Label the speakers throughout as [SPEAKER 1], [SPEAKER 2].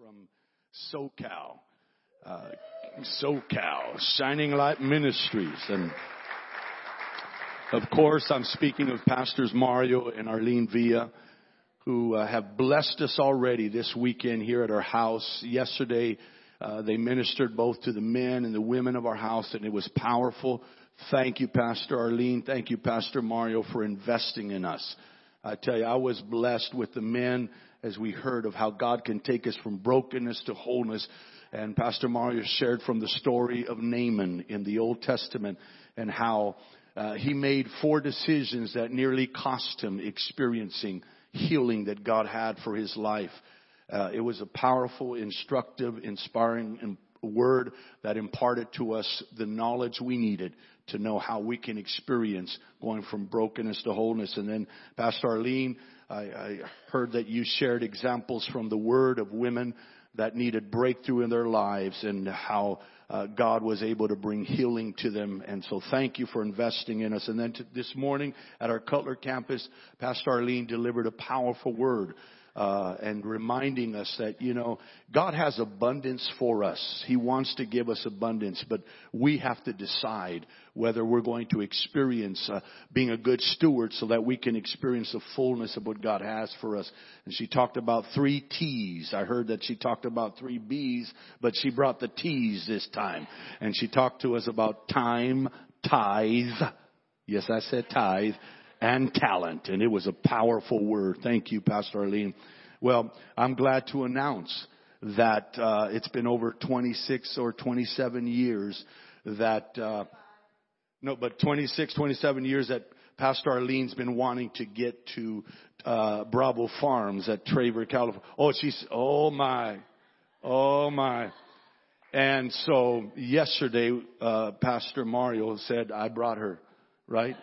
[SPEAKER 1] from SoCal, uh, SoCal, Shining Light Ministries. And of course, I'm speaking of Pastors Mario and Arlene Villa, who uh, have blessed us already this weekend here at our house. Yesterday, uh, they ministered both to the men and the women of our house, and it was powerful. Thank you, Pastor Arlene. Thank you, Pastor Mario, for investing in us. I tell you, I was blessed with the men as we heard of how God can take us from brokenness to wholeness. And Pastor Mario shared from the story of Naaman in the Old Testament and how uh, he made four decisions that nearly cost him experiencing healing that God had for his life. Uh, it was a powerful, instructive, inspiring word that imparted to us the knowledge we needed to know how we can experience going from brokenness to wholeness. And then Pastor Arlene, I, I heard that you shared examples from the word of women that needed breakthrough in their lives and how uh, God was able to bring healing to them. And so thank you for investing in us. And then to, this morning at our Cutler campus, Pastor Arlene delivered a powerful word uh, and reminding us that you know God has abundance for us. He wants to give us abundance, but we have to decide whether we're going to experience uh, being a good steward so that we can experience the fullness of what God has for us. And she talked about three T's. I heard that she talked about three B's, but she brought the T's this time, and she talked to us about time, tithe. Yes, I said tithe and talent. And it was a powerful word. Thank you, Pastor Arlene. Well, I'm glad to announce that uh, it's been over 26 or 27 years that uh, no, but 26, 27 years that Pastor Arlene's been wanting to get to uh, Bravo Farms at Traver, California. Oh, she's oh my, oh my. And so yesterday, uh, Pastor Mario said I brought her, right?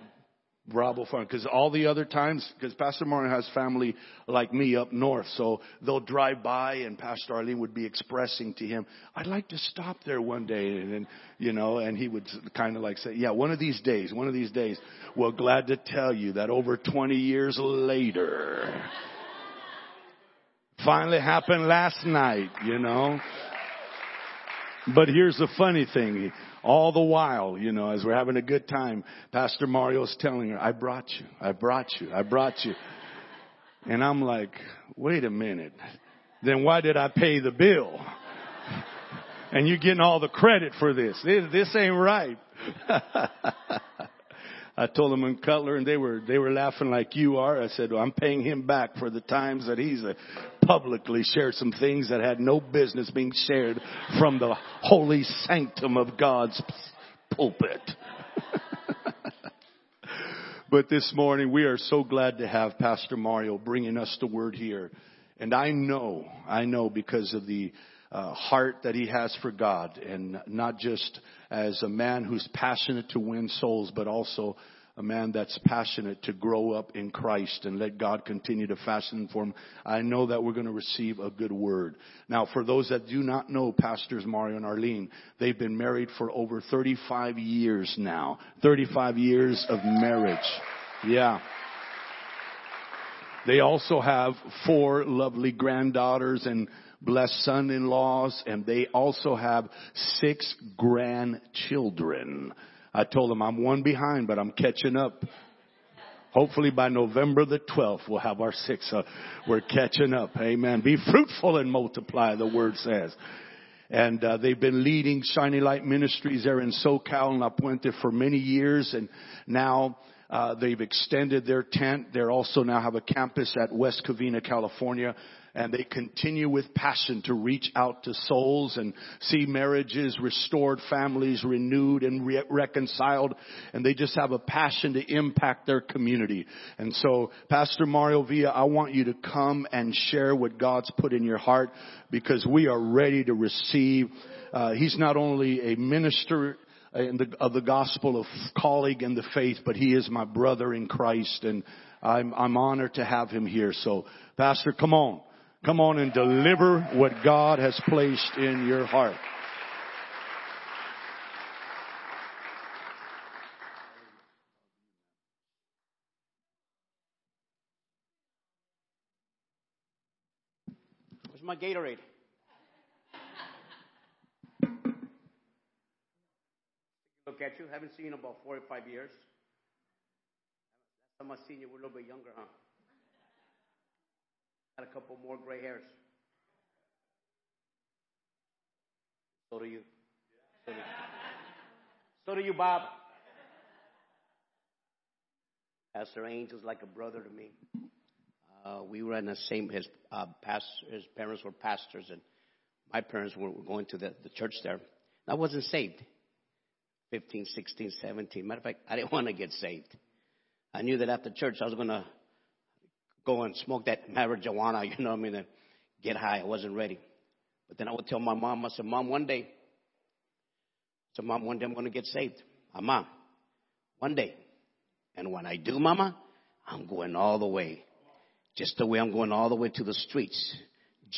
[SPEAKER 1] Bravo Farm because all the other times, because Pastor Mario has family like me up north, so they'll drive by and Pastor Arlene would be expressing to him, "I'd like to stop there one day," and, and you know, and he would kind of like say, "Yeah, one of these days, one of these days." Well, glad to tell you that over 20 years later, finally happened last night, you know. But here's the funny thing. All the while, you know, as we're having a good time, Pastor Mario's telling her, I brought you, I brought you, I brought you. And I'm like, wait a minute. Then why did I pay the bill? And you're getting all the credit for this. This, this ain't right. I told them in Cutler and they were, they were laughing like you are. I said, well, I'm paying him back for the times that he's uh, publicly shared some things that had no business being shared from the holy sanctum of God's pulpit. but this morning we are so glad to have Pastor Mario bringing us the word here. And I know, I know because of the uh, heart that he has for God, and not just as a man who's passionate to win souls, but also a man that's passionate to grow up in Christ and let God continue to fashion for him. I know that we're going to receive a good word. Now, for those that do not know Pastors Mario and Arlene, they've been married for over 35 years now. 35 years of marriage. Yeah. They also have four lovely granddaughters and blessed son-in-laws, and they also have six grandchildren. I told them I'm one behind, but I'm catching up. Hopefully by November the 12th, we'll have our six. Uh, we're catching up. Amen. Be fruitful and multiply, the word says. And uh, they've been leading Shining Light Ministries there in SoCal and La Puente for many years. And now uh, they've extended their tent. They also now have a campus at West Covina, California and they continue with passion to reach out to souls and see marriages restored, families renewed and re- reconciled, and they just have a passion to impact their community. And so, Pastor Mario Villa, I want you to come and share what God's put in your heart because we are ready to receive. Uh, he's not only a minister the, of the gospel of calling and the faith, but he is my brother in Christ, and I'm, I'm honored to have him here. So, Pastor, come on. Come on and deliver what God has placed in your heart.
[SPEAKER 2] Where's my Gatorade?
[SPEAKER 3] Look at you. Haven't seen you in about four or five years. Last time I seen you, were a little bit younger, huh? Got a couple more gray hairs. So do you. So do you, so do you Bob. Pastor Angel's like a brother to me. Uh, we were in the same. His uh, past, his parents were pastors, and my parents were, were going to the, the church there. I wasn't saved. 15, 16, 17. Matter of fact, I didn't want to get saved. I knew that after church I was going to go and smoke that marijuana, you know what I mean, and get high. I wasn't ready. But then I would tell my mom, I said, Mom, one day, said, Mom, one day I'm going to get saved. Mom, one day. And when I do, Mama, I'm going all the way. Just the way I'm going all the way to the streets,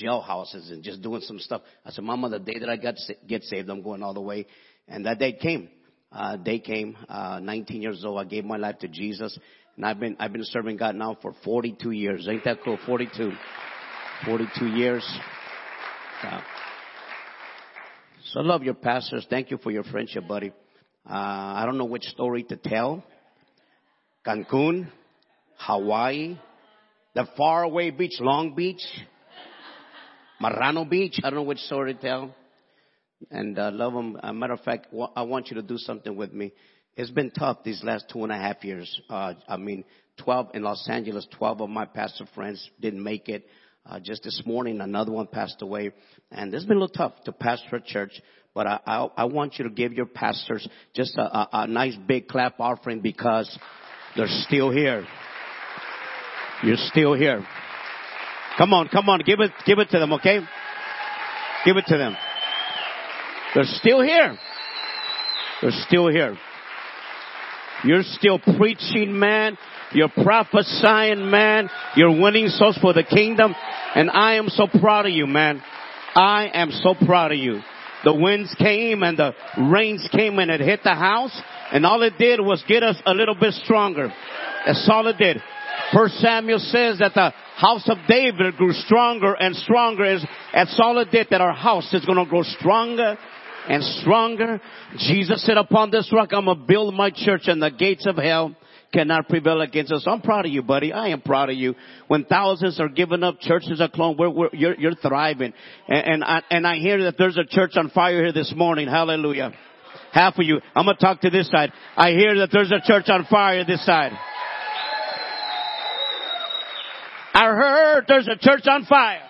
[SPEAKER 3] jailhouses, and just doing some stuff. I said, Mama, the day that I got get saved, I'm going all the way. And that day came. Uh, day came. Uh, 19 years old. I gave my life to Jesus, and I've been I've been serving God now for 42 years. Ain't that cool? 42. 42 years. Uh, so I love your pastors. Thank you for your friendship, buddy. Uh, I don't know which story to tell. Cancun, Hawaii, the faraway beach, Long Beach, Marrano Beach. I don't know which story to tell. And uh, love them. As a matter of fact, I want you to do something with me. It's been tough these last two and a half years. Uh, I mean, 12 in Los Angeles, 12 of my pastor friends didn't make it. Uh, just this morning, another one passed away. And it's been a little tough to pastor a church. But I, I, I want you to give your pastors just a, a, a nice big clap offering because they're still here. You're still here. Come on, come on, give it, give it to them, okay? Give it to them. They're still here. They're still here. You're still preaching, man. You're prophesying, man. You're winning souls for the kingdom. And I am so proud of you, man. I am so proud of you. The winds came and the rains came and it hit the house and all it did was get us a little bit stronger. That's all it did. First Samuel says that the house of David grew stronger and stronger as, that's all it did that our house is going to grow stronger and stronger. Jesus said upon this rock I'm going to build my church and the gates of hell cannot prevail against us. I'm proud of you, buddy. I am proud of you. When thousands are giving up, churches are closed, we're, we're, you're, you're thriving. And, and, I, and I hear that there's a church on fire here this morning. Hallelujah. Half of you. I'm going to talk to this side. I hear that there's a church on fire this side. I heard there's a church on fire.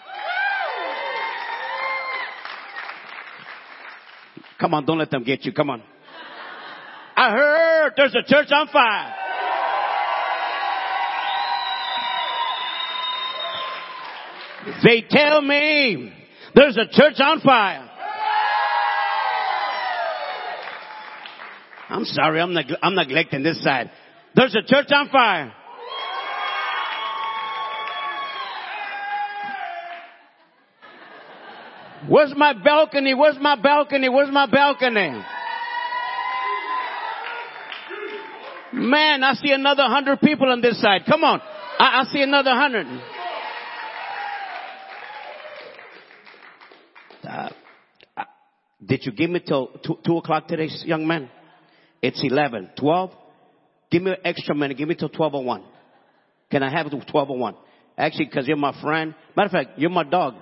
[SPEAKER 3] Come on, don't let them get you. Come on. I heard there's a church on fire. They tell me there's a church on fire. I'm sorry, I'm, neg- I'm neglecting this side. There's a church on fire. Where's my balcony? Where's my balcony? Where's my balcony? Man, I see another hundred people on this side. Come on. I, I see another hundred. Uh, did you give me till two, two o'clock today, young man? It's 11. 12? Give me an extra minute. Give me till 1201. Can I have it to 1201? Actually, because you're my friend. Matter of fact, you're my dog.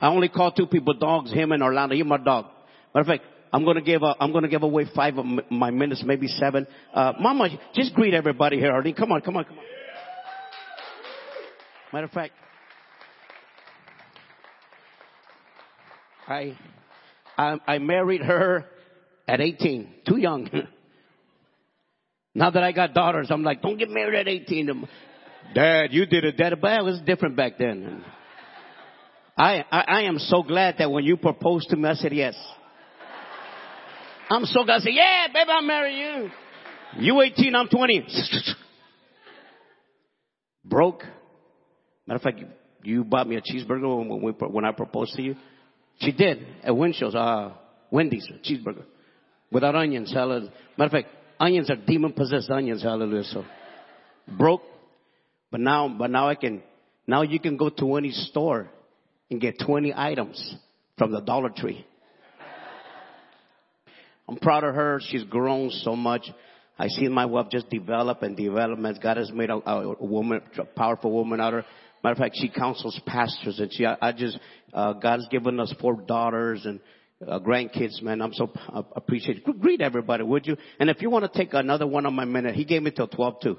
[SPEAKER 3] I only call two people dogs, him and Orlando. You're my dog. Matter of fact, I'm gonna give a, I'm gonna give away five of my minutes, maybe seven. Uh, Mama, just greet everybody here, Arlene. Come on, come on, come on. Matter of fact, I, I, I married her at 18. Too young. now that I got daughters, I'm like, don't get married at 18. Dad, you did it. Dad, but it was different back then. I, I, I am so glad that when you proposed to me, I said yes. I'm so glad. I said, yeah, baby, I'll marry you. You 18, I'm 20. Broke. Matter of fact, you bought me a cheeseburger when, we, when I proposed to you. She did at Winchell's, uh, Wendy's, cheeseburger without onions. Hallelujah. Matter of fact, onions are demon possessed onions. Hallelujah. So broke, but now, but now I can. Now you can go to any store and get 20 items from the Dollar Tree. I'm proud of her. She's grown so much. I see my wife just develop and develop God has made a, a woman, a powerful woman out of her. Matter of fact, she counsels pastors and she, I, just, uh, God's given us four daughters and uh, grandkids, man. I'm so uh, appreciative. Greet everybody, would you? And if you want to take another one on my minute, he gave me till 12 too.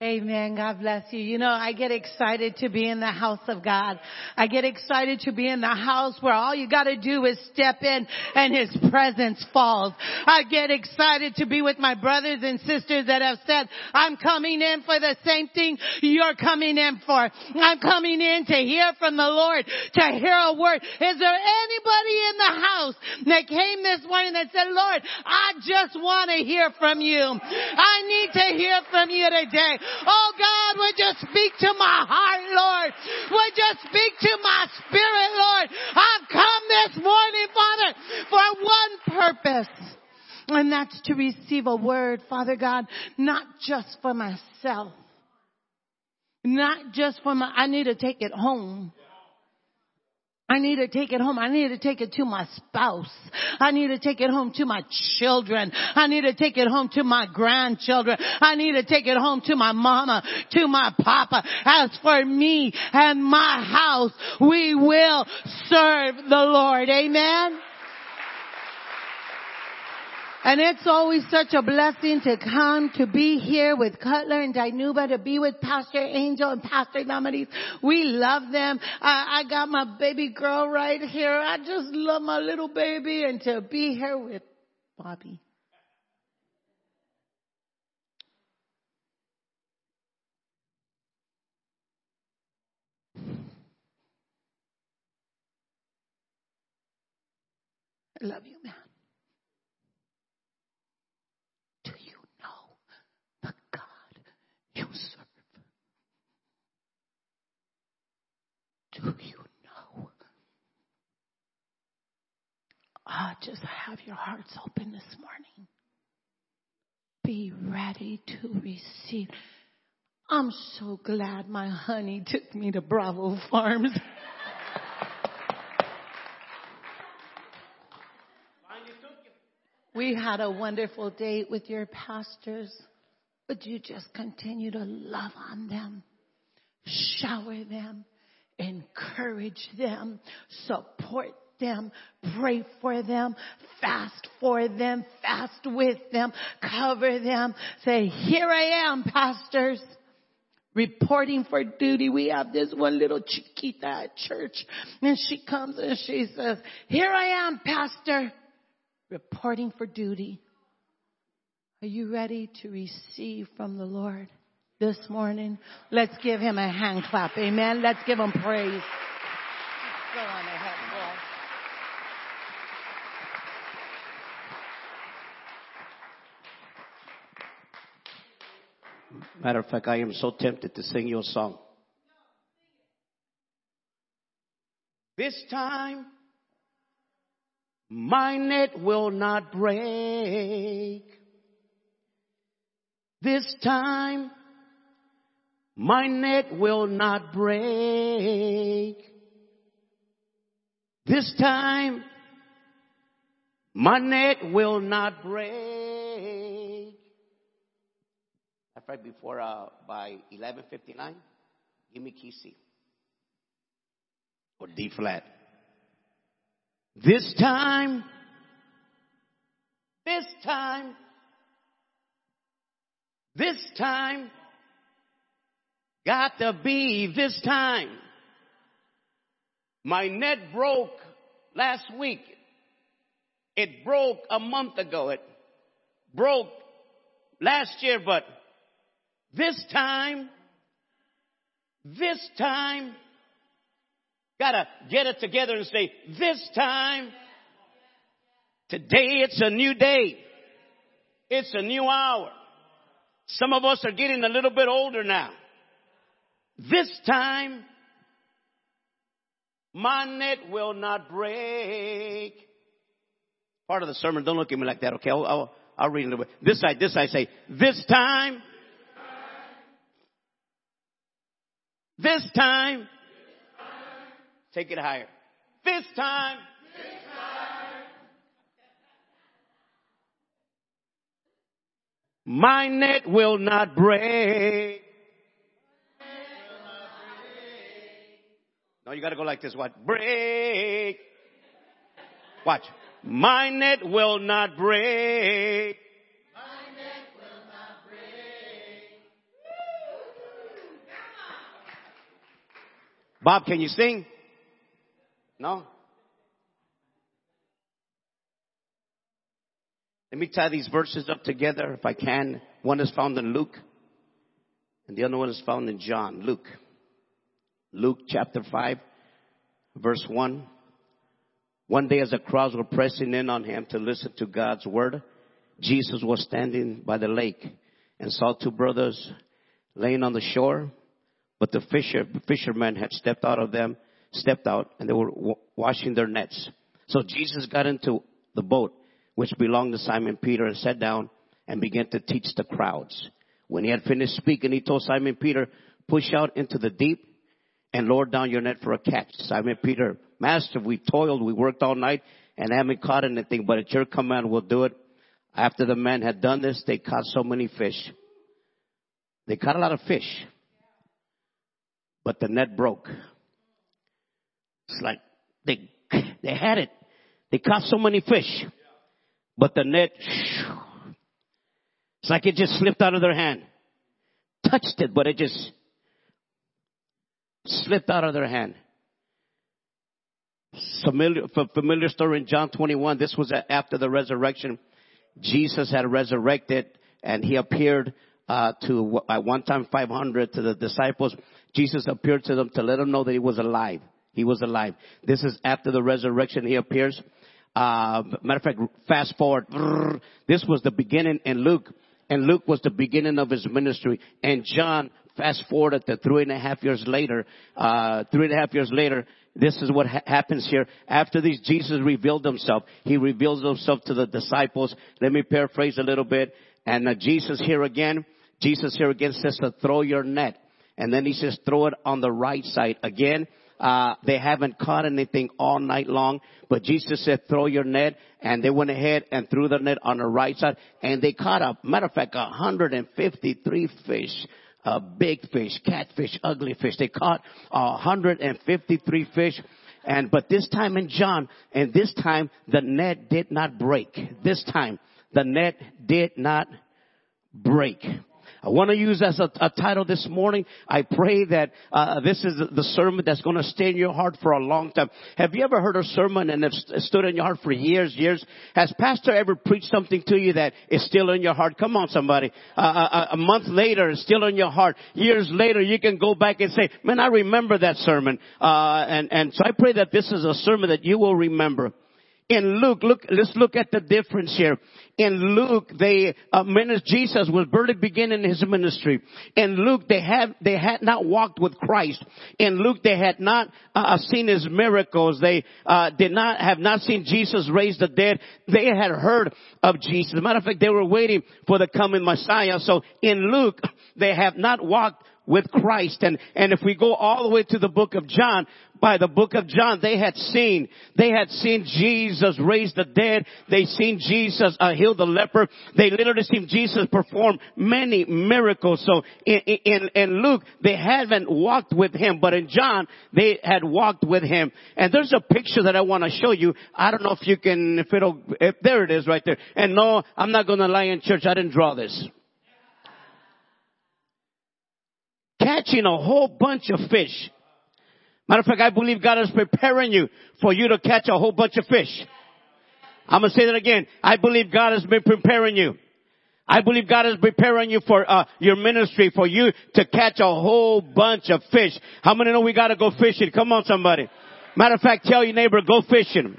[SPEAKER 4] Amen. God bless you. You know, I get excited to be in the house of God. I get excited to be in the house where all you gotta do is step in and His presence falls. I get excited to be with my brothers and sisters that have said, I'm coming in for the same thing you're coming in for. I'm coming in to hear from the Lord, to hear a word. Is there anybody in the house that came this morning that said, Lord, I just want to hear from you. I need to hear from you today. Oh God, would you speak to my heart, Lord? Would you speak to my spirit, Lord? I've come this morning, Father, for one purpose. And that's to receive a word, Father God, not just for myself. Not just for my, I need to take it home. I need to take it home. I need to take it to my spouse. I need to take it home to my children. I need to take it home to my grandchildren. I need to take it home to my mama, to my papa. As for me and my house, we will serve the Lord. Amen. And it's always such a blessing to come to be here with Cutler and Dinuba, to be with Pastor Angel and Pastor Damaris. We love them. I, I got my baby girl right here. I just love my little baby and to be here with Bobby. I love you, man. you serve? Do you know? Ah, just have your hearts open this morning. Be ready to receive. I'm so glad my honey took me to Bravo Farms. we had a wonderful date with your pastors. Would you just continue to love on them, shower them, encourage them, support them, pray for them, fast for them, fast with them, cover them. Say, here I am, pastors. Reporting for duty. We have this one little chiquita at church and she comes and she says, here I am, pastor. Reporting for duty. Are you ready to receive from the Lord this morning? Let's give him a hand clap. Amen. Let's give him praise. Go on ahead,
[SPEAKER 3] Matter of fact, I am so tempted to sing you a song. This time, my net will not break. This time, my net will not break. This time, my net will not break. That's right before, uh, by 1159. Give me key C. Or D flat. This time, this time, this time, got to be this time. My net broke last week. It broke a month ago. It broke last year, but this time, this time, gotta get it together and say, this time, today it's a new day. It's a new hour. Some of us are getting a little bit older now. This time, my net will not break. Part of the sermon, don't look at me like that, okay? I'll, I'll, I'll read it a little bit. This side, this side, say, this time, this time, this time. Take it higher. This time. this time, my net will not break. No, you gotta go like this. What? Break. Watch. My net will not break. Bob, can you sing? No? Let me tie these verses up together if I can. One is found in Luke, and the other one is found in John. Luke. Luke chapter 5, verse 1. One day as the crowds were pressing in on him to listen to God's word, Jesus was standing by the lake and saw two brothers laying on the shore, but the fisher, fishermen had stepped out of them, stepped out, and they were w- washing their nets. So Jesus got into the boat, which belonged to Simon Peter, and sat down and began to teach the crowds. When he had finished speaking, he told Simon Peter, push out into the deep and lower down your net for a catch. Simon Peter, Master, we toiled, we worked all night and haven't caught anything, but at your command we'll do it. After the men had done this, they caught so many fish. They caught a lot of fish. But the net broke. It's like they, they had it. They caught so many fish. But the net, it's like it just slipped out of their hand. Touched it, but it just slipped out of their hand. Familiar, familiar story in John 21. This was after the resurrection. Jesus had resurrected and he appeared uh, to at one time 500 to the disciples. Jesus appeared to them to let them know that he was alive. He was alive. This is after the resurrection. He appears. Uh, matter of fact, fast forward. This was the beginning in Luke, and Luke was the beginning of his ministry. And John, fast forward to three and a half years later. Uh, three and a half years later, this is what ha- happens here. After these, Jesus revealed himself. He reveals himself to the disciples. Let me paraphrase a little bit. And uh, Jesus here again, Jesus here again says to throw your net. And then he says throw it on the right side. Again, uh, they haven't caught anything all night long, but Jesus said throw your net and they went ahead and threw the net on the right side and they caught a matter of fact 153 fish uh, big fish, catfish, ugly fish. They caught uh, 153 fish. And, but this time in John, and this time the net did not break. This time the net did not break. I want to use as a, a, title this morning. I pray that uh, this is the sermon that's going to stay in your heart for a long time. Have you ever heard a sermon and it's stood in your heart for years, years? Has pastor ever preached something to you that is still in your heart? Come on, somebody. Uh, a, a month later, it's still in your heart. Years later, you can go back and say, "Man, I remember that sermon." Uh, and and so I pray that this is a sermon that you will remember in Luke, look, let's look at the difference here. In Luke, they, uh, Jesus was barely beginning his ministry. In Luke, they had, they had not walked with Christ. In Luke, they had not, uh, seen his miracles. They, uh, did not, have not seen Jesus raise the dead. They had heard of Jesus. As a matter of fact, they were waiting for the coming Messiah. So in Luke, they have not walked with Christ. And, and if we go all the way to the book of John, by the book of John, they had seen, they had seen Jesus raise the dead. They seen Jesus uh, heal the leper. They literally seen Jesus perform many miracles. So in, in, in Luke, they haven't walked with him, but in John, they had walked with him. And there's a picture that I want to show you. I don't know if you can, if it'll, if there it is right there. And no, I'm not going to lie in church. I didn't draw this. Catching a whole bunch of fish. Matter of fact, I believe God is preparing you for you to catch a whole bunch of fish. I'm gonna say that again. I believe God has been preparing you. I believe God is preparing you for uh, your ministry, for you to catch a whole bunch of fish. How many know we gotta go fishing? Come on, somebody. Matter of fact, tell your neighbor, go fishing.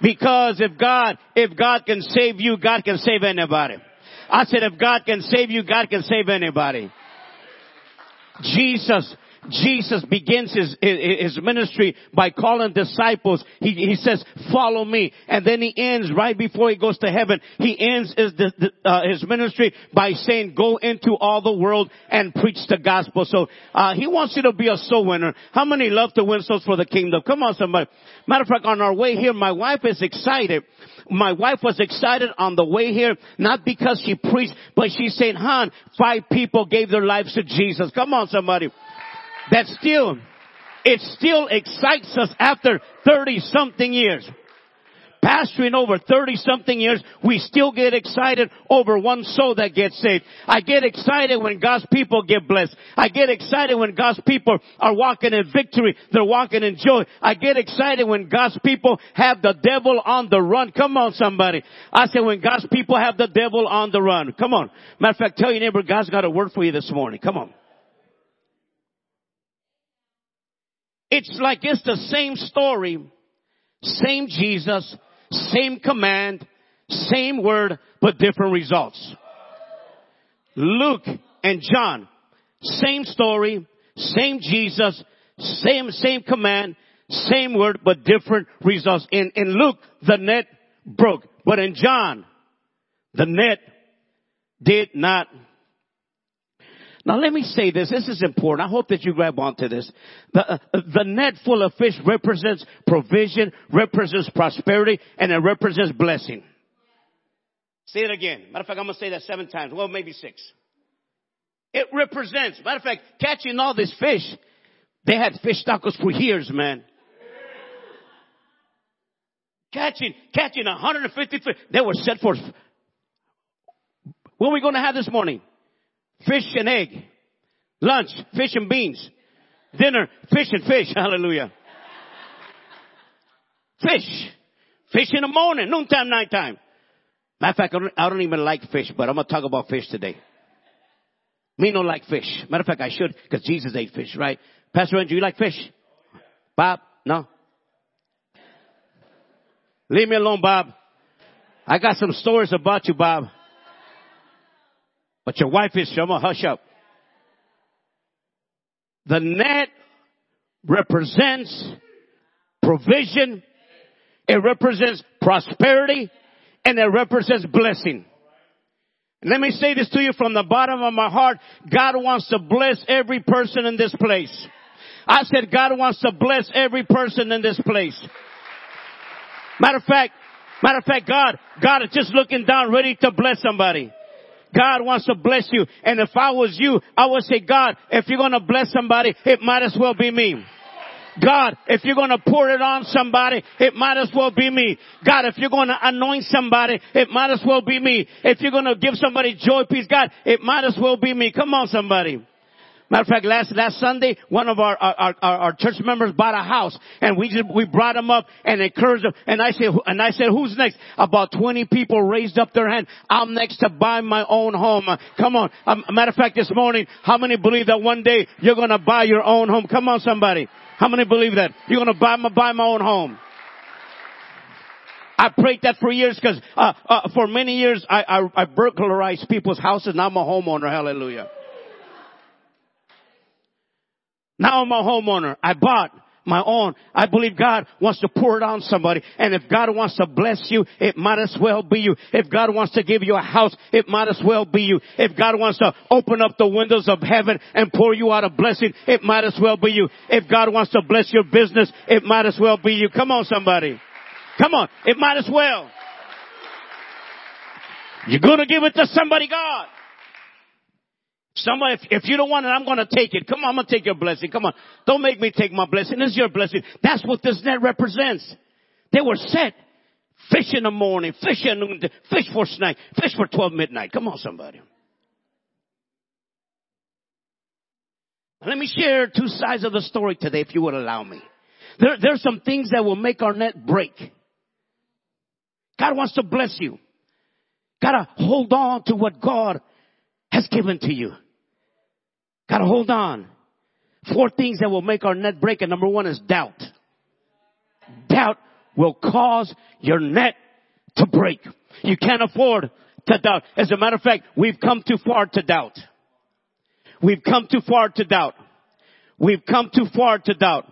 [SPEAKER 3] Because if God, if God can save you, God can save anybody. I said, if God can save you, God can save anybody. Jesus, Jesus begins his, his ministry by calling disciples. He, he says, follow me. And then he ends right before he goes to heaven. He ends his, uh, his ministry by saying, go into all the world and preach the gospel. So, uh, he wants you to be a soul winner. How many love to win souls for the kingdom? Come on somebody. Matter of fact, on our way here, my wife is excited. My wife was excited on the way here, not because she preached, but she's saying, hon, five people gave their lives to Jesus. Come on somebody that still, it still excites us after 30 something years. Pastoring over 30 something years, we still get excited over one soul that gets saved. I get excited when God's people get blessed. I get excited when God's people are walking in victory. They're walking in joy. I get excited when God's people have the devil on the run. Come on somebody. I say when God's people have the devil on the run. Come on. Matter of fact, tell your neighbor God's got a word for you this morning. Come on. It's like it's the same story, same Jesus, same command, same word, but different results. Luke and John, same story, same Jesus, same, same command, same word, but different results. In, in Luke, the net broke, but in John, the net did not now let me say this. This is important. I hope that you grab onto this. The, uh, the net full of fish represents provision, represents prosperity, and it represents blessing. Say it again. Matter of fact, I'm going to say that seven times. Well, maybe six. It represents. Matter of fact, catching all this fish, they had fish tacos for years, man. Catching, catching 150 fish. They were set for. What are we going to have this morning? Fish and egg. Lunch, fish and beans. Dinner, fish and fish. Hallelujah. Fish. Fish in the morning, noontime, nighttime. Matter of fact, I don't, I don't even like fish, but I'm going to talk about fish today. Me don't like fish. Matter of fact, I should, because Jesus ate fish, right? Pastor Andrew, you like fish? Bob? No? Leave me alone, Bob. I got some stories about you, Bob. But your wife is Shema, hush up. The net represents provision. It represents prosperity and it represents blessing. Let me say this to you from the bottom of my heart. God wants to bless every person in this place. I said God wants to bless every person in this place. Matter of fact, matter of fact, God, God is just looking down ready to bless somebody. God wants to bless you. And if I was you, I would say, God, if you're going to bless somebody, it might as well be me. God, if you're going to pour it on somebody, it might as well be me. God, if you're going to anoint somebody, it might as well be me. If you're going to give somebody joy, peace, God, it might as well be me. Come on, somebody. Matter of fact, last last Sunday, one of our our, our, our church members bought a house, and we just we brought him up and encouraged him. And I said, and I said, who's next? About twenty people raised up their hand. I'm next to buy my own home. Come on. Um, matter of fact, this morning, how many believe that one day you're going to buy your own home? Come on, somebody. How many believe that you're going to buy my buy my own home? I prayed that for years because uh, uh, for many years I, I, I burglarized people's houses. Now I'm a homeowner. Hallelujah. Now I'm a homeowner. I bought my own. I believe God wants to pour it on somebody. And if God wants to bless you, it might as well be you. If God wants to give you a house, it might as well be you. If God wants to open up the windows of heaven and pour you out a blessing, it might as well be you. If God wants to bless your business, it might as well be you. Come on somebody. Come on. It might as well. You're gonna give it to somebody, God. Somebody, if, if you don't want it, I'm going to take it. Come on, I'm going to take your blessing. Come on. Don't make me take my blessing. This is your blessing. That's what this net represents. They were set. Fish in the morning, fish in noon, fish for snack, fish for 12 midnight. Come on, somebody. Let me share two sides of the story today, if you would allow me. There, there's some things that will make our net break. God wants to bless you. Gotta hold on to what God has given to you. Gotta hold on. Four things that will make our net break. And number one is doubt. Doubt will cause your net to break. You can't afford to doubt. As a matter of fact, we've come too far to doubt. We've come too far to doubt. We've come too far to doubt.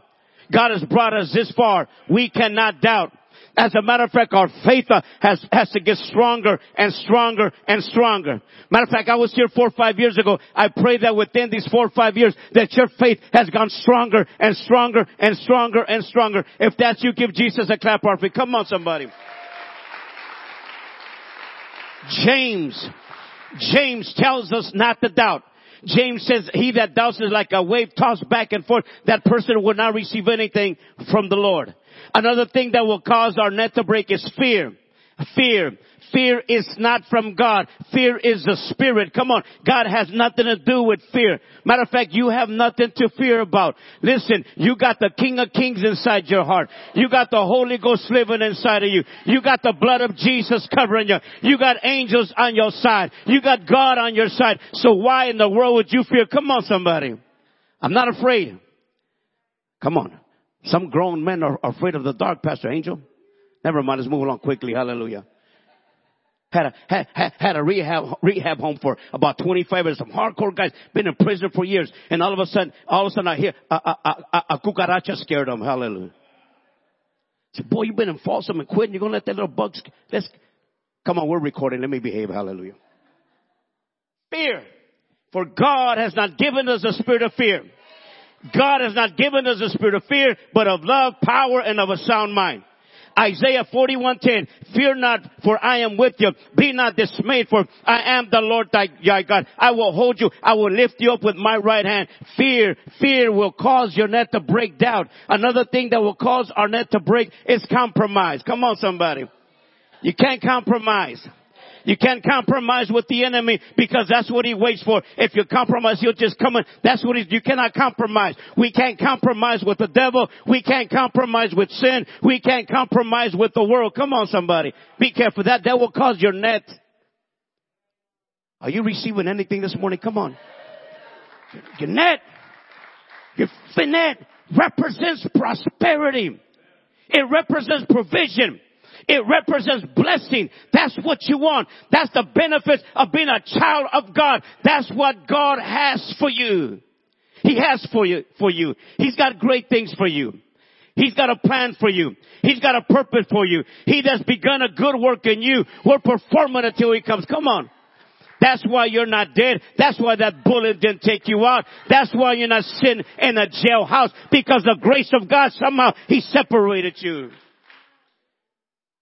[SPEAKER 3] God has brought us this far. We cannot doubt. As a matter of fact, our faith uh, has, has to get stronger and stronger and stronger. Matter of fact, I was here four or five years ago. I pray that within these four or five years that your faith has gone stronger and stronger and stronger and stronger. If that's you, give Jesus a clap offering. Come on somebody. James, James tells us not to doubt. James says, he that doubts is like a wave tossed back and forth. That person will not receive anything from the Lord. Another thing that will cause our net to break is fear. Fear. Fear is not from God. Fear is the spirit. Come on. God has nothing to do with fear. Matter of fact, you have nothing to fear about. Listen, you got the King of Kings inside your heart. You got the Holy Ghost living inside of you. You got the blood of Jesus covering you. You got angels on your side. You got God on your side. So why in the world would you fear? Come on somebody. I'm not afraid. Come on. Some grown men are afraid of the dark, Pastor Angel. Never mind, let's move along quickly. Hallelujah. Had a, had, had, a rehab, rehab home for about 25 years. Some hardcore guys, been in prison for years. And all of a sudden, all of a sudden I hear a, a, a, a cucaracha scared them. Hallelujah. I said, boy, you've been in Folsom and Quentin. You're going to let that little bug, let's, come on, we're recording. Let me behave. Hallelujah. Fear. For God has not given us a spirit of fear. God has not given us a spirit of fear, but of love, power, and of a sound mind. Isaiah 41:10, fear not, for I am with you. Be not dismayed, for I am the Lord thy, thy God. I will hold you. I will lift you up with my right hand. Fear, fear will cause your net to break down. Another thing that will cause our net to break is compromise. Come on somebody. You can't compromise. You can't compromise with the enemy because that's what he waits for. If you compromise, he'll just come in. That's what he, you cannot compromise. We can't compromise with the devil. We can't compromise with sin. We can't compromise with the world. Come on somebody. Be careful. That, that will cause your net. Are you receiving anything this morning? Come on. Your net. Your net represents prosperity. It represents provision. It represents blessing. That's what you want. That's the benefit of being a child of God. That's what God has for you. He has for you, for you. He's got great things for you. He's got a plan for you. He's got a purpose for you. He that's begun a good work in you will perform it until he comes. Come on. That's why you're not dead. That's why that bullet didn't take you out. That's why you're not sitting in a jailhouse because the grace of God somehow He separated you.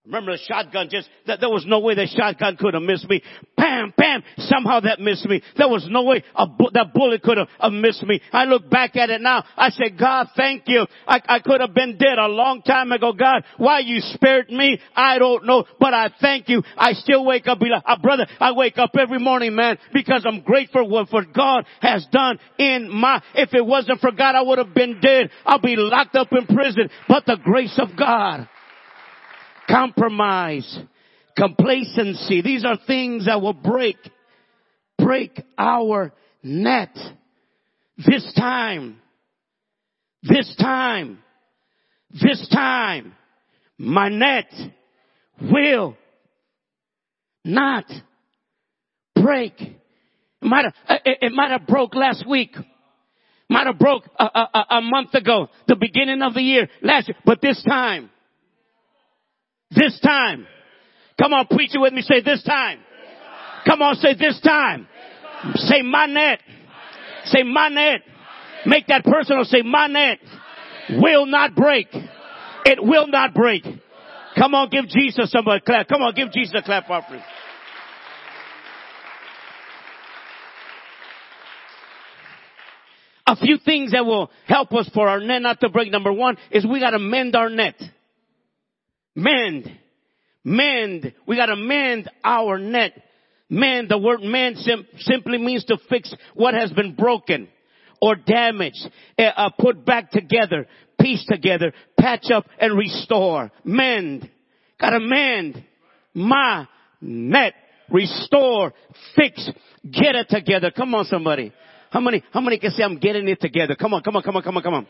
[SPEAKER 3] Remember the shotgun just, that there was no way the shotgun could have missed me. Bam, bam, somehow that missed me. There was no way a bu- that bullet could have, missed me. I look back at it now. I said, God, thank you. I, I could have been dead a long time ago. God, why you spared me? I don't know, but I thank you. I still wake up, be like, uh, brother, I wake up every morning, man, because I'm grateful for what God has done in my, if it wasn't for God, I would have been dead. I'll be locked up in prison, but the grace of God compromise, complacency. These are things that will break, break our net. This time, this time, this time, my net will not break. It might have, it might have broke last week. Might have broke a, a, a month ago, the beginning of the year, last year, but this time, this time. Come on, preach it with me. Say this time. Come on, say this time. Say my net. Say my net. Make that personal. Say my net will not break. It will not break. Come on, give Jesus somebody clap. Come on, give Jesus a clap offering. A few things that will help us for our net not to break. Number one is we gotta mend our net. Mend. Mend. We gotta mend our net. Mend, the word mend sim- simply means to fix what has been broken or damaged, uh, uh, put back together, piece together, patch up and restore. Mend. Gotta mend. My net. Restore. Fix. Get it together. Come on somebody. How many, how many can say I'm getting it together? Come on, come on, come on, come on, come on.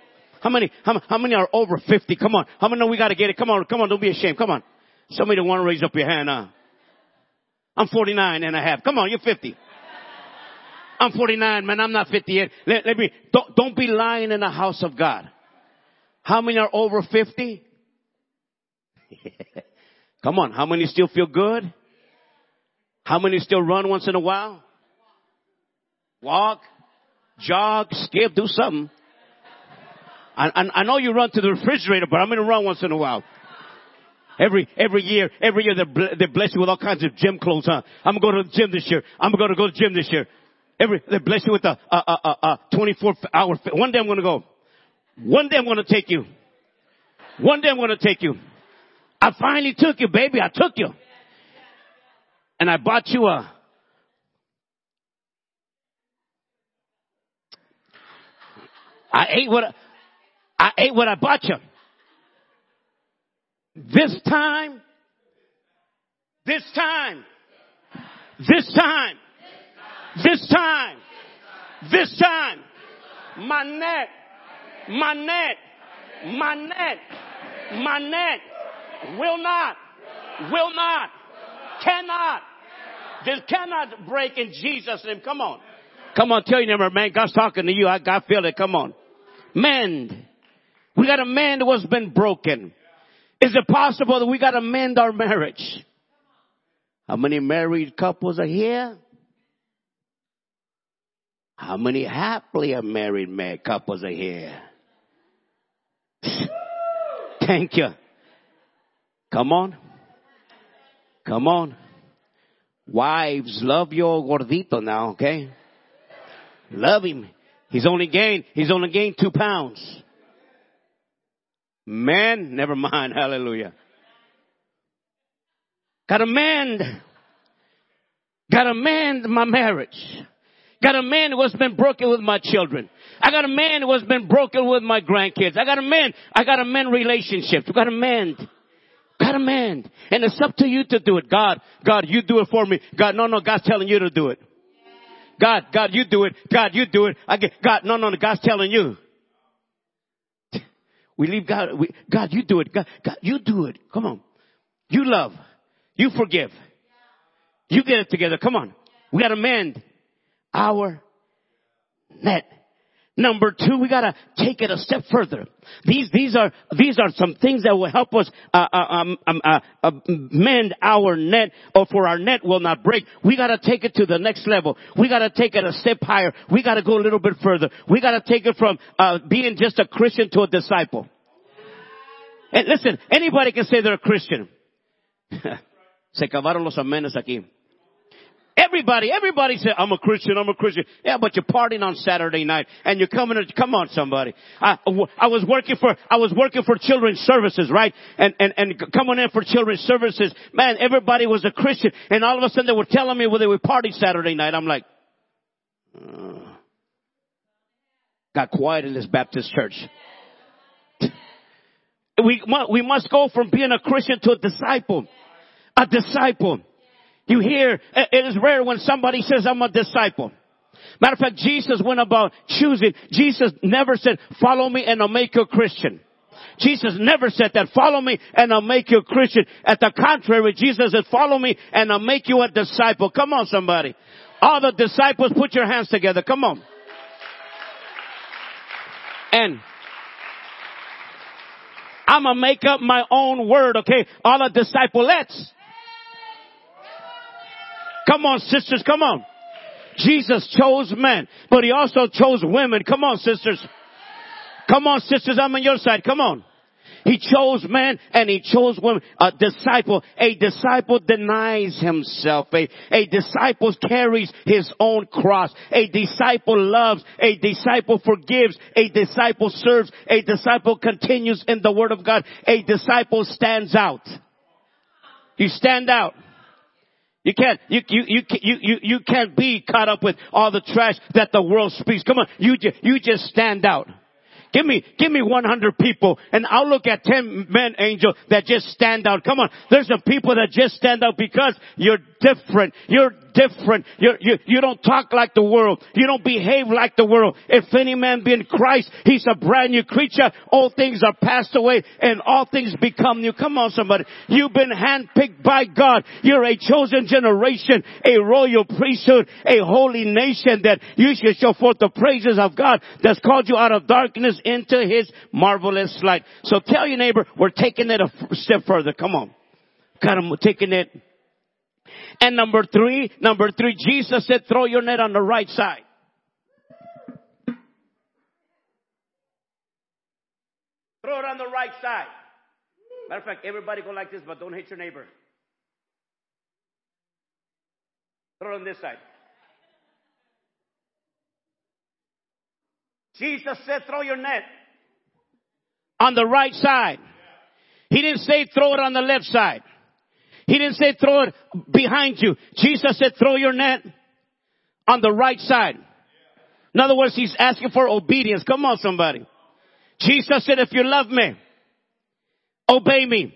[SPEAKER 3] How many, how, how many are over 50? Come on. How many know we gotta get it? Come on, come on, don't be ashamed. Come on. Somebody don't want to raise up your hand, huh? I'm 49 and a half. Come on, you're 50. I'm 49, man. I'm not 58. Let, let me, don't, don't be lying in the house of God. How many are over 50? Come on. How many still feel good? How many still run once in a while? Walk, jog, skip, do something. I, I, I know you run to the refrigerator, but I'm going to run once in a while. Every every year, every year they they bless you with all kinds of gym clothes. Huh? I'm to go to the gym this year. I'm to go to the gym this year. Every they bless you with a a a, a 24 hour. One day I'm to go. One day I'm to take you. One day I'm to take you. I finally took you, baby. I took you, and I bought you a. I ate what I, ate what I bought you. This time, this time, this time, this time, this time, my net, my net, my net, my net will not, will not, cannot, this cannot break in Jesus' name. Come on. Come on, tell you number, man, God's talking to you. I, I feel it. Come on. Mend. We got to mend what's been broken. Is it possible that we got to mend our marriage? How many married couples are here? How many happily married married couples are here? Thank you. Come on. Come on. Wives, love your gordito now, okay? Love him. He's only gained, he's only gained two pounds. Man, never mind. Hallelujah. Gotta mend. Gotta mend my marriage. Got a man who has been broken with my children. I got a man who has been broken with my grandkids. I got a man, I got a man relationships. We got to mend. Got to mend. And it's up to you to do it. God, God, you do it for me. God, no, no, God's telling you to do it. God, God, you do it. God, you do it. I get, God, no, no, no, God's telling you. We leave God, we, God, you do it. God, God, you do it. Come on. You love. You forgive. You get it together. Come on. We gotta mend our net. Number two, we gotta take it a step further. These, these are, these are some things that will help us, uh, uh, um, um, uh, uh, mend our net or for our net will not break. We gotta take it to the next level. We gotta take it a step higher. We gotta go a little bit further. We gotta take it from, uh, being just a Christian to a disciple. And listen, anybody can say they're a Christian. Se acabaron los amenes aquí. Everybody, everybody said, I'm a Christian, I'm a Christian. Yeah, but you're partying on Saturday night and you're coming to, come on somebody. I, I was working for, I was working for children's services, right? And, and, and coming in for children's services, man, everybody was a Christian and all of a sudden they were telling me where they were partying Saturday night. I'm like, uh, got quiet in this Baptist church. We, we must go from being a Christian to a disciple. A disciple. You hear, it is rare when somebody says, I'm a disciple. Matter of fact, Jesus went about choosing. Jesus never said, follow me and I'll make you a Christian. Jesus never said that, follow me and I'll make you a Christian. At the contrary, Jesus said, follow me and I'll make you a disciple. Come on somebody. All the disciples, put your hands together. Come on. And I'm gonna make up my own word, okay? All the disciples. Come on, sisters, come on. Jesus chose men, but he also chose women. Come on, sisters. Come on, sisters, I'm on your side. Come on. He chose men and he chose women. A disciple, a disciple denies himself. A, a disciple carries his own cross. A disciple loves. A disciple forgives. A disciple serves. A disciple continues in the word of God. A disciple stands out. You stand out. You can't, you, you, you, you, you, can't be caught up with all the trash that the world speaks. Come on, you you just stand out. Give me, give me 100 people and I'll look at 10 men, angel, that just stand out. Come on. There's some people that just stand out because you're different. You're different. You're, you, you don't talk like the world. You don't behave like the world. If any man be in Christ, he's a brand new creature. All things are passed away and all things become new. Come on somebody. You've been handpicked by God. You're a chosen generation, a royal priesthood, a holy nation that you should show forth the praises of God that's called you out of darkness into his marvelous light. So tell your neighbor, we're taking it a step further. Come on. God, I'm taking it. And number three, number three, Jesus said, throw your net on the right side. Throw it on the right side. Matter of fact, everybody go like this, but don't hit your neighbor. Throw it on this side. Jesus said, throw your net on the right side. He didn't say throw it on the left side. He didn't say throw it behind you. Jesus said throw your net on the right side. In other words, he's asking for obedience. Come on, somebody. Jesus said, if you love me, obey me.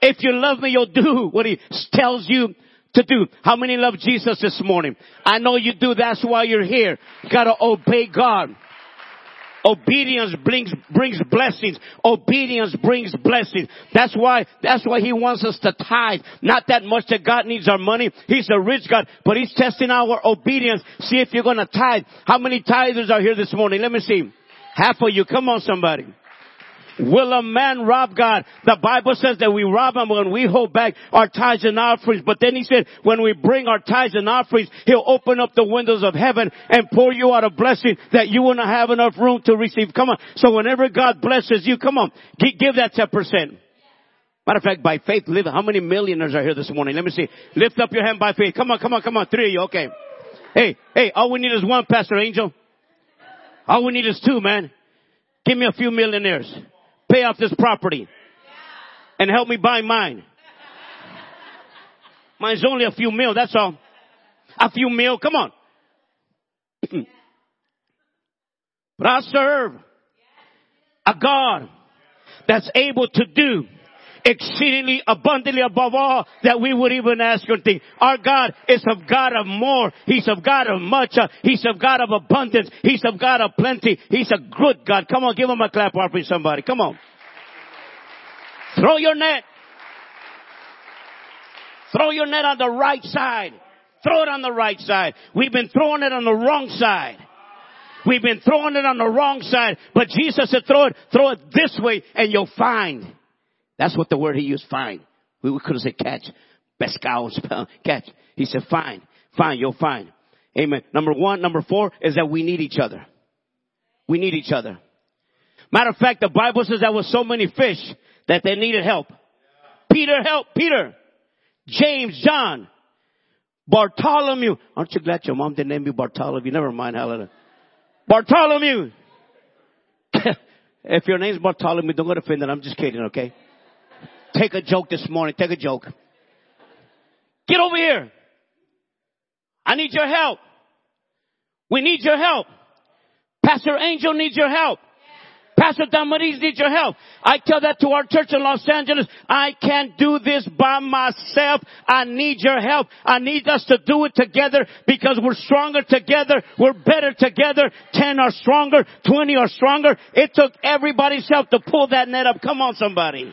[SPEAKER 3] If you love me, you'll do what he tells you to do. How many love Jesus this morning? I know you do. That's why you're here. You gotta obey God. Obedience brings, brings blessings. Obedience brings blessings. That's why, that's why He wants us to tithe. Not that much that God needs our money. He's a rich God, but He's testing our obedience. See if you're gonna tithe. How many tithers are here this morning? Let me see. Half of you. Come on somebody. Will a man rob God? The Bible says that we rob him when we hold back our tithes and offerings. But then he said, when we bring our tithes and offerings, he'll open up the windows of heaven and pour you out a blessing that you will not have enough room to receive. Come on. So whenever God blesses you, come on, give that 10%. Matter of fact, by faith, live. How many millionaires are here this morning? Let me see. Lift up your hand by faith. Come on, come on, come on. Three of you. Okay. Hey, hey, all we need is one, Pastor Angel. All we need is two, man. Give me a few millionaires pay off this property and help me buy mine. Mine's only a few mil, that's all. A few mil, come on. but I serve a God that's able to do exceedingly abundantly above all that we would even ask or think. Our God is a God of more. He's a God of much. He's a God of abundance. He's a God of plenty. He's a good God. Come on, give him a clap offering somebody. Come on. Throw your net. Throw your net on the right side. Throw it on the right side. We've been throwing it on the wrong side. We've been throwing it on the wrong side. But Jesus said throw it, throw it this way and you'll find. That's what the word he used, find. We could have said catch. Pescao, catch. He said find. Find, you'll find. Amen. Number one, number four is that we need each other. We need each other. Matter of fact, the Bible says there was so many fish that they needed help. Peter help Peter. James, John, Bartholomew. Aren't you glad your mom didn't name you Bartholomew? Never mind, hallelujah. Bartholomew. if your name's Bartholomew, don't get offended. I'm just kidding, okay? Take a joke this morning. Take a joke. Get over here. I need your help. We need your help. Pastor Angel needs your help. Pastor Damaris needs your help. I tell that to our church in Los Angeles. I can't do this by myself. I need your help. I need us to do it together because we're stronger together. We're better together. Ten are stronger. Twenty are stronger. It took everybody's help to pull that net up. Come on somebody.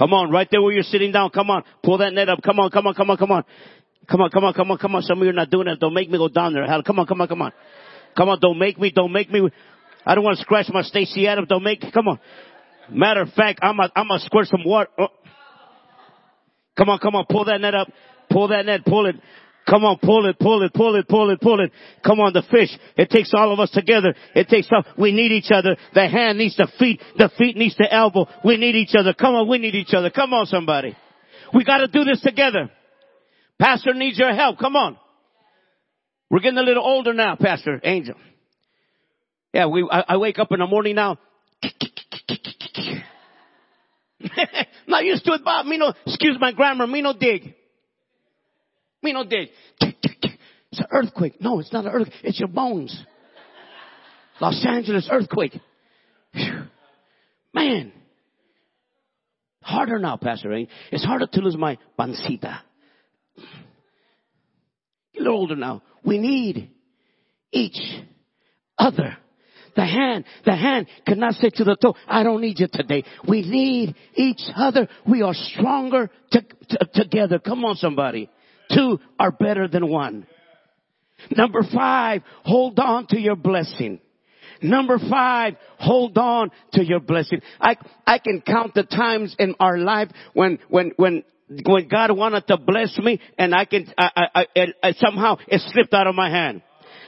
[SPEAKER 3] Come on, right there where you're sitting down. Come on, pull that net up. Come on, come on, come on, come on. Come on, come on, come on, come on. Some of you are not doing it. Don't make me go down there. Hell, come on, come on, come on. Come on, don't make me, don't make me. I don't want to scratch my Stacy Adams. Don't make, come on. Matter of fact, I'm a, I'm gonna squirt some water. Oh. Come on, come on, pull that net up. Pull that net, pull it. Come on, pull it, pull it, pull it, pull it, pull it. Come on, the fish. It takes all of us together. It takes all, we need each other. The hand needs the feet. The feet needs the elbow. We need each other. Come on, we need each other. Come on, somebody. We gotta do this together. Pastor needs your help. Come on. We're getting a little older now, Pastor Angel. Yeah, we, I, I wake up in the morning now. Not used to it, Bob. Me no, excuse my grammar, me no dig. Me no dig. It's an earthquake. No, it's not an earthquake. It's your bones. Los Angeles earthquake. Man. harder now, Pastor Rain. It's harder to lose my pancita. Get older now. We need each other. The hand, the hand cannot say to the toe, I don't need you today. We need each other. We are stronger to, to, together. Come on somebody. Two are better than one. Number five, hold on to your blessing. Number five, hold on to your blessing. I, I can count the times in our life when, when, when, when God wanted to bless me and I can, I, I, I, I somehow it slipped out of my hand.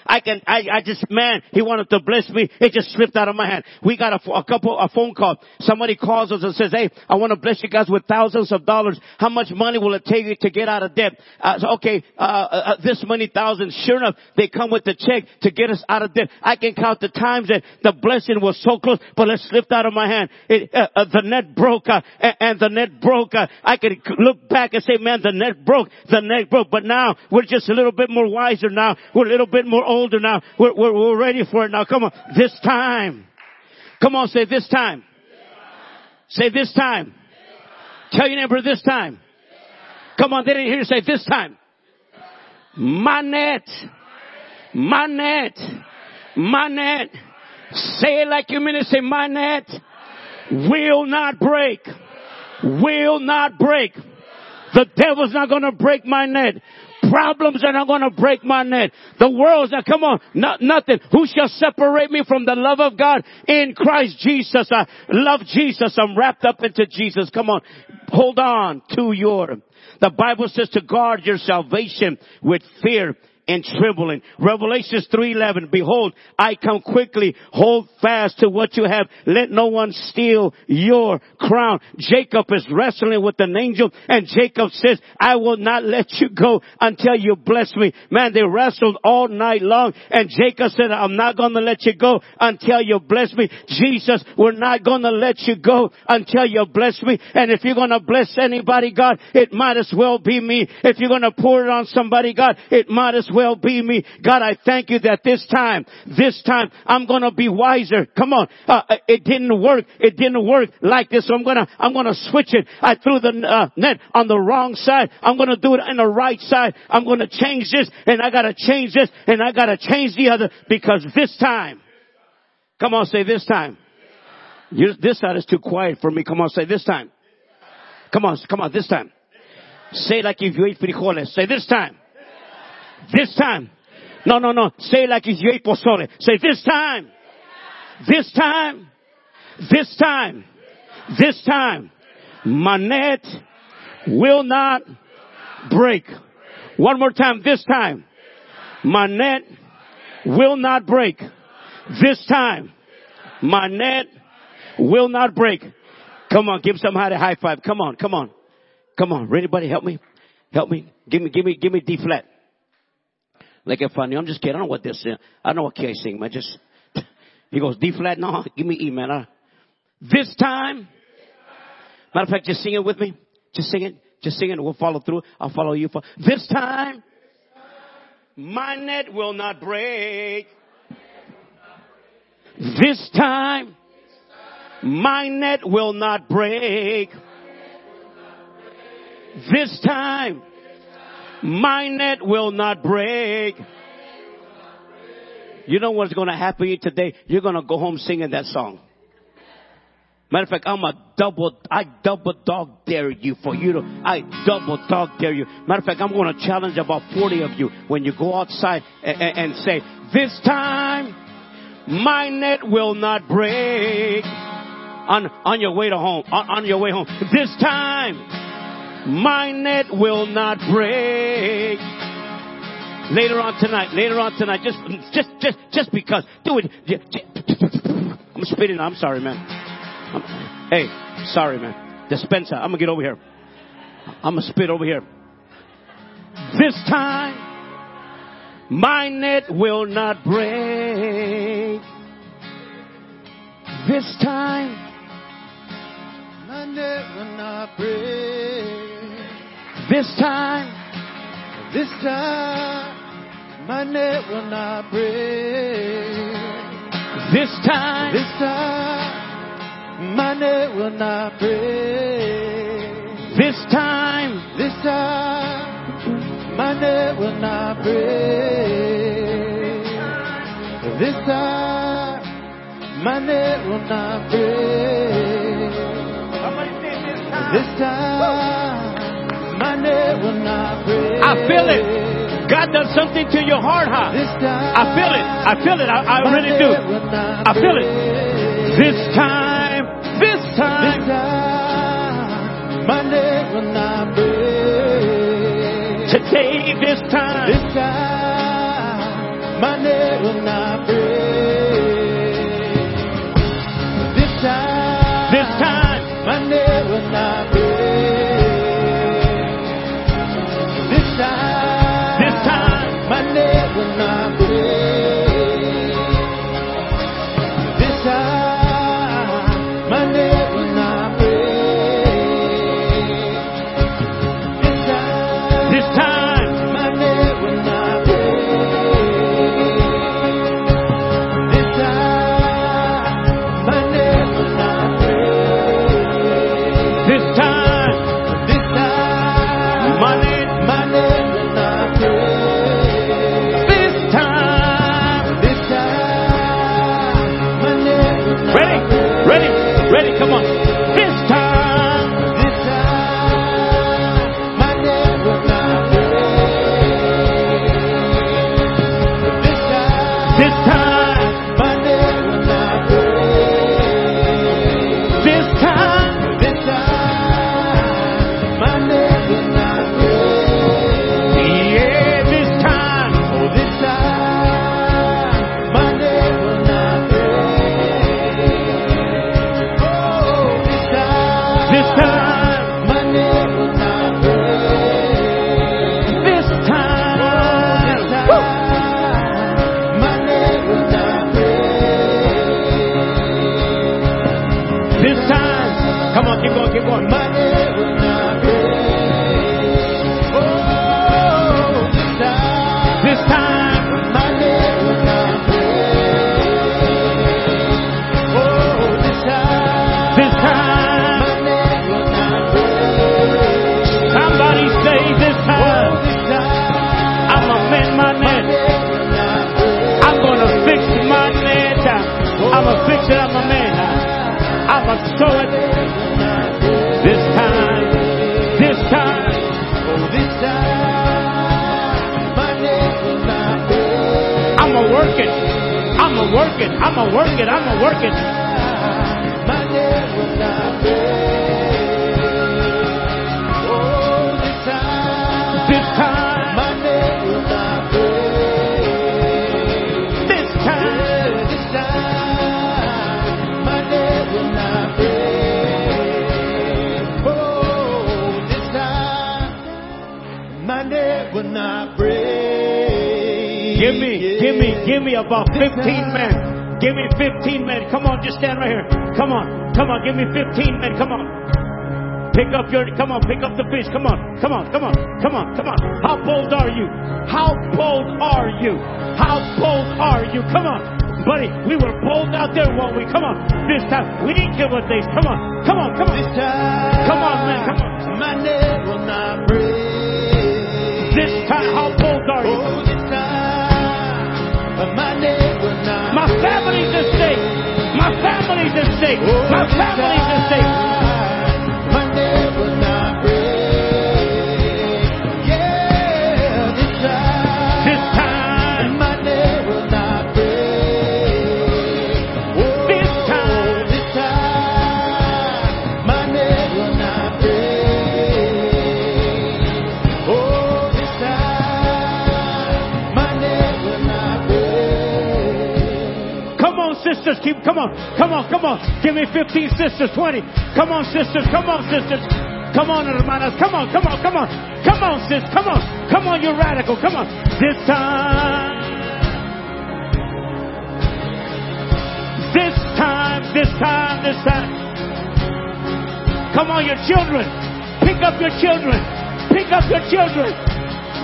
[SPEAKER 3] I can, I, I just, man, he wanted to bless me. It just slipped out of my hand. We got a, a couple, a phone call. Somebody calls us and says, hey, I want to bless you guys with thousands of dollars. How much money will it take you to get out of debt? Uh, so, okay, uh, uh, this many thousands. Sure enough, they come with the check to get us out of debt. I can count the times that the blessing was so close, but it slipped out of my hand. It, uh, uh, the net broke, uh, and, the net broke. I could look back and say, man, the net broke, the net broke. But now we're just a little bit more wiser now. We're a little bit more older now. We're, we're, we're ready for it now. Come on. This time. Come on, say this time. Say this time. Tell your neighbor this time. Come on, they didn't hear you say this time. My net. My net. My net. Say it like you mean it. Say my net will not break. Will not break. The devil's not gonna break my net. Problems are not gonna break my net. The world's not, come on, not, nothing. Who shall separate me from the love of God in Christ Jesus? I love Jesus. I'm wrapped up into Jesus. Come on. Hold on to your, the Bible says to guard your salvation with fear and trembling. Revelations 3:11 Behold, I come quickly. Hold fast to what you have. Let no one steal your crown. Jacob is wrestling with an angel and Jacob says, I will not let you go until you bless me. Man, they wrestled all night long and Jacob said, I'm not going to let you go until you bless me. Jesus, we're not going to let you go until you bless me. And if you're going to bless anybody, God, it might as well be me. If you're going to pour it on somebody, God, it might as well be me. God, I thank you that this time, this time, I'm gonna be wiser. Come on. Uh, it didn't work. It didn't work like this. So I'm gonna, I'm gonna switch it. I threw the uh, net on the wrong side. I'm gonna do it on the right side. I'm gonna change this and I gotta change this and I gotta change the other because this time, come on, say this time. You, this side is too quiet for me. Come on, say this time. Come on, come on, this time. Say like if you eat frijoles. Say this time. This time. No, no, no. Say like it's your ate. Say this time. This time. This time. This time. My net will not break. One more time. This time. My net will not break. This time. My net will not break. Come on, give somebody a high five. Come on, come on. Come on. Anybody help me? Help me. Give me, give me, give me D flat. Like if I knew, I'm just kidding. I don't know what this is. I don't know what Kay sing, man. Just, he goes D flat. No, give me E, man. Uh, this time, matter of fact, just sing it with me. Just sing it. Just sing it. We'll follow through. I'll follow you. For this time, my net will not break. This time, my net will not break. This time, my net will not break. You know what's going to happen to you today? You're going to go home singing that song. Matter of fact, I'm a double, I double dog dare you for you to, I double dog dare you. Matter of fact, I'm going to challenge about 40 of you when you go outside and, and, say, this time my net will not break on, on your way to home, on, on your way home. This time my net will not break. Later on tonight, later on tonight, just, just, just, just because. Do it. I'm spitting. I'm sorry, man. I'm, hey, sorry, man. Dispenser, I'm gonna get over here. I'm gonna spit over here. This time, my net will not break. This time,
[SPEAKER 5] my net will not break.
[SPEAKER 3] This time,
[SPEAKER 5] this time, my net will not break.
[SPEAKER 3] This time,
[SPEAKER 5] this time, my net will not break. This time, this time, my net will not break.
[SPEAKER 3] This time,
[SPEAKER 5] my net will not break. This time.
[SPEAKER 3] I feel it. God does something to your heart, huh? I feel it. I feel it. I, I really do. I feel it. This time, this time,
[SPEAKER 5] my net will not break.
[SPEAKER 3] today, this time.
[SPEAKER 5] This time, my net will not break.
[SPEAKER 3] Stand right here. Come on, come on, give me 15 men. Come on. Pick up your, come on, pick up the fish. Come on, come on, come on, come on, come on. How bold are you? How bold are you? How bold are you? Come on. Buddy, we were bold out there, weren't we? Come on. This time, we didn't give a days. Come on, come on, come
[SPEAKER 5] This
[SPEAKER 3] on.
[SPEAKER 5] time,
[SPEAKER 3] Come on, man, come on.
[SPEAKER 5] My net will not break.
[SPEAKER 3] This time, how bold are you?
[SPEAKER 5] My
[SPEAKER 3] family's stake. Sisters. Keep. Come on. Come on. Come on. Give me 15 sisters. 20. Come on, sisters. Come on, sisters. Come on, hermanas. Come on. Come on. Come on. Come on, sis. Come on. Come on, you're radical. Come on. This time. This time. This time. This time. Come on, your children. Pick up your children. Pick up your children.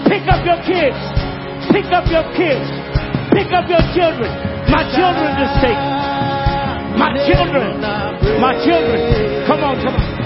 [SPEAKER 3] Pick up your kids. Pick up your kids. Pick up your children. My children to stake. My children. My children. Come on, come on.